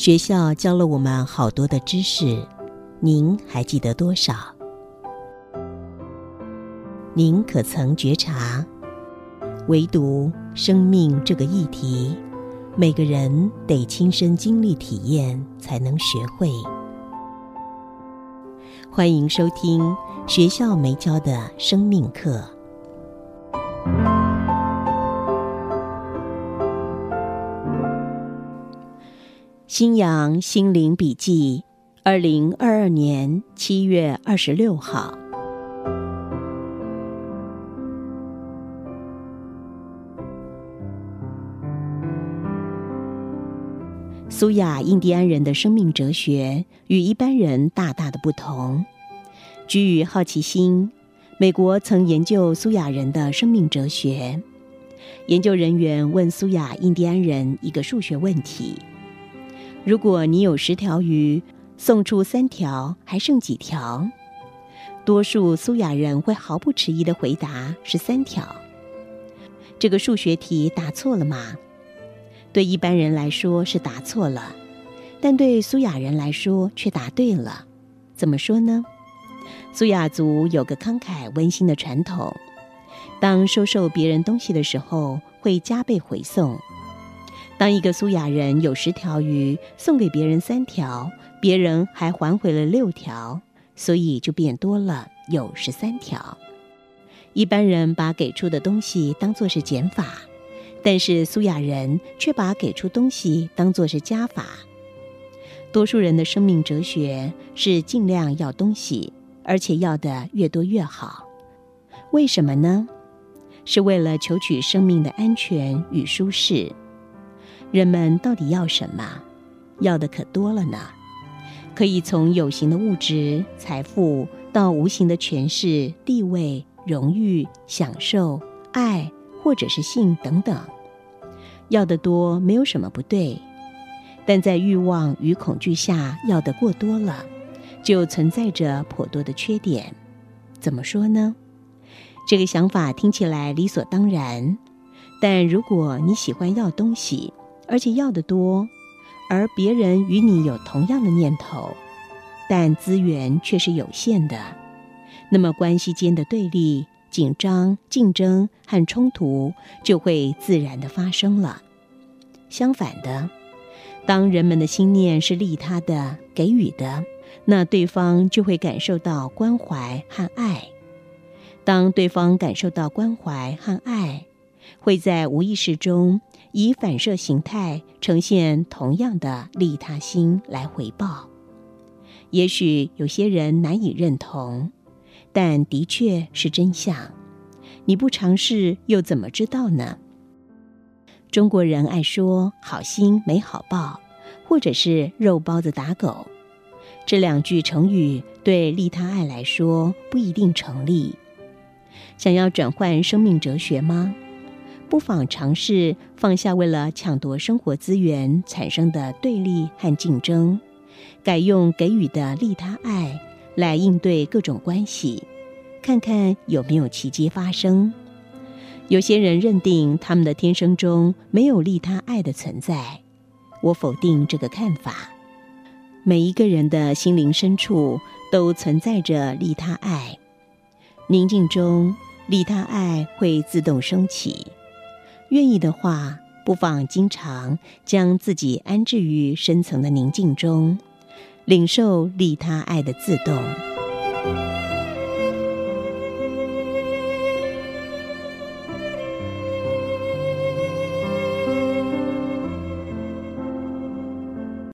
学校教了我们好多的知识，您还记得多少？您可曾觉察，唯独生命这个议题，每个人得亲身经历体验才能学会。欢迎收听学校没教的生命课。新阳心灵笔记，二零二二年七月二十六号。苏亚印第安人的生命哲学与一般人大大的不同。基于好奇心，美国曾研究苏亚人的生命哲学。研究人员问苏亚印第安人一个数学问题。如果你有十条鱼，送出三条，还剩几条？多数苏雅人会毫不迟疑的回答是三条。这个数学题答错了吗？对一般人来说是答错了，但对苏雅人来说却答对了。怎么说呢？苏雅族有个慷慨温馨的传统，当收受别人东西的时候，会加倍回送。当一个苏亚人有十条鱼送给别人三条，别人还还回了六条，所以就变多了，有十三条。一般人把给出的东西当作是减法，但是苏亚人却把给出东西当作是加法。多数人的生命哲学是尽量要东西，而且要的越多越好。为什么呢？是为了求取生命的安全与舒适。人们到底要什么？要的可多了呢。可以从有形的物质、财富，到无形的权势、地位、荣誉、享受、爱，或者是性等等。要的多没有什么不对，但在欲望与恐惧下要的过多了，就存在着颇多的缺点。怎么说呢？这个想法听起来理所当然，但如果你喜欢要东西，而且要的多，而别人与你有同样的念头，但资源却是有限的，那么关系间的对立、紧张、竞争和冲突就会自然的发生了。相反的，当人们的心念是利他的、给予的，那对方就会感受到关怀和爱。当对方感受到关怀和爱，会在无意识中。以反射形态呈现同样的利他心来回报，也许有些人难以认同，但的确是真相。你不尝试又怎么知道呢？中国人爱说“好心没好报”，或者是“肉包子打狗”，这两句成语对利他爱来说不一定成立。想要转换生命哲学吗？不妨尝试放下为了抢夺生活资源产生的对立和竞争，改用给予的利他爱来应对各种关系，看看有没有奇迹发生。有些人认定他们的天生中没有利他爱的存在，我否定这个看法。每一个人的心灵深处都存在着利他爱，宁静中利他爱会自动升起。愿意的话，不妨经常将自己安置于深层的宁静中，领受利他爱的自动。